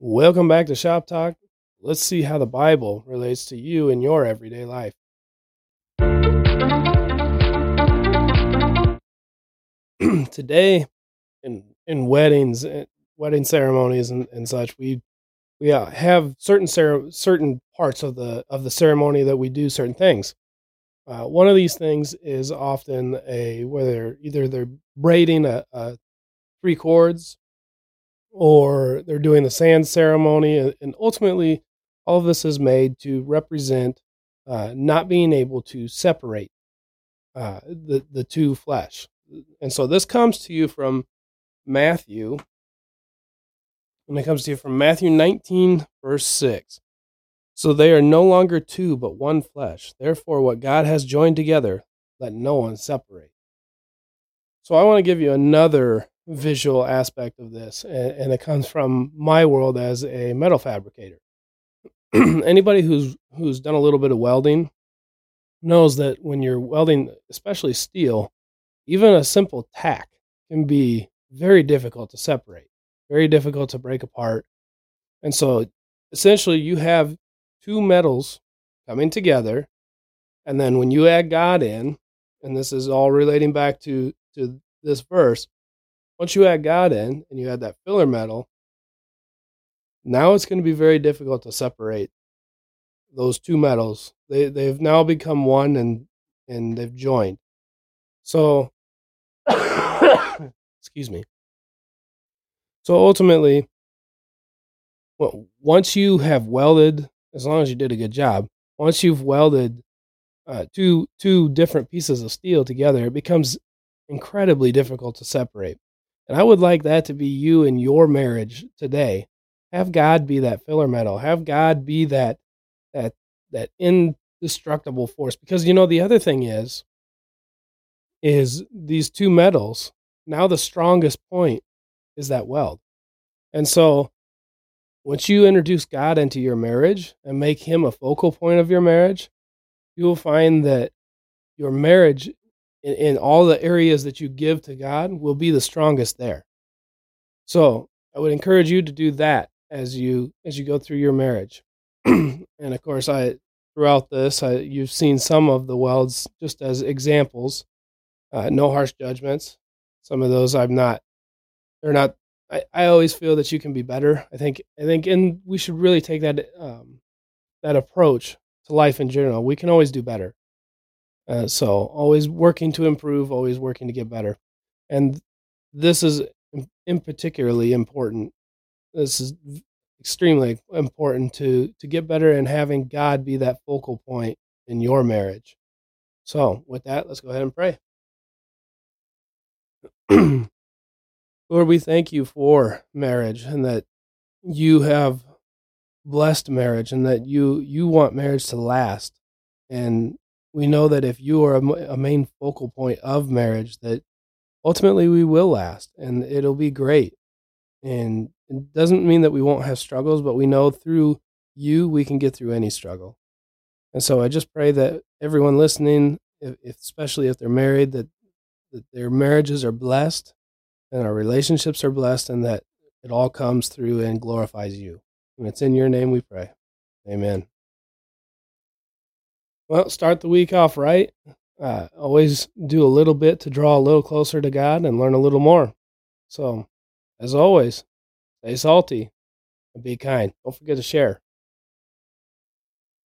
Welcome back to Shop Talk. Let's see how the Bible relates to you in your everyday life. Today, in in weddings, eh, wedding ceremonies, and, and such, we we uh, have certain cer- certain parts of the of the ceremony that we do certain things. Uh, one of these things is often a whether either they're braiding a, a three cords or they're doing the sand ceremony. And ultimately, all of this is made to represent uh, not being able to separate uh, the, the two flesh. And so this comes to you from Matthew. And it comes to you from Matthew 19, verse 6. So they are no longer two, but one flesh. Therefore, what God has joined together, let no one separate. So I want to give you another visual aspect of this, and, and it comes from my world as a metal fabricator. Anybody who's who's done a little bit of welding knows that when you're welding, especially steel, even a simple tack can be very difficult to separate, very difficult to break apart. And so essentially you have two metals coming together and then when you add God in, and this is all relating back to to this verse, once you add God in and you add that filler metal, now it's going to be very difficult to separate those two metals. They they've now become one and and they've joined. So excuse me. So ultimately, well, once you have welded, as long as you did a good job, once you've welded uh, two two different pieces of steel together, it becomes incredibly difficult to separate. And I would like that to be you in your marriage today. Have God be that filler metal. Have God be that that that indestructible force. Because you know the other thing is is these two metals, now the strongest point is that weld. And so once you introduce God into your marriage and make him a focal point of your marriage, you will find that your marriage in, in all the areas that you give to God will be the strongest there. So I would encourage you to do that as you as you go through your marriage. and of course, I throughout this, I, you've seen some of the welds just as examples. Uh, no harsh judgments. Some of those I'm not. They're not. I, I always feel that you can be better. I think. I think, and we should really take that um, that approach to life in general. We can always do better. Uh, so always working to improve, always working to get better. And this is in particularly important. This is extremely important to to get better and having God be that focal point in your marriage. So, with that, let's go ahead and pray. Lord, we thank you for marriage and that you have blessed marriage and that you you want marriage to last and we know that if you are a, a main focal point of marriage, that ultimately we will last and it'll be great. And it doesn't mean that we won't have struggles, but we know through you we can get through any struggle. And so I just pray that everyone listening, if, especially if they're married, that, that their marriages are blessed and our relationships are blessed and that it all comes through and glorifies you. And it's in your name we pray. Amen. Well, start the week off right. Uh, always do a little bit to draw a little closer to God and learn a little more. So, as always, stay salty and be kind. Don't forget to share.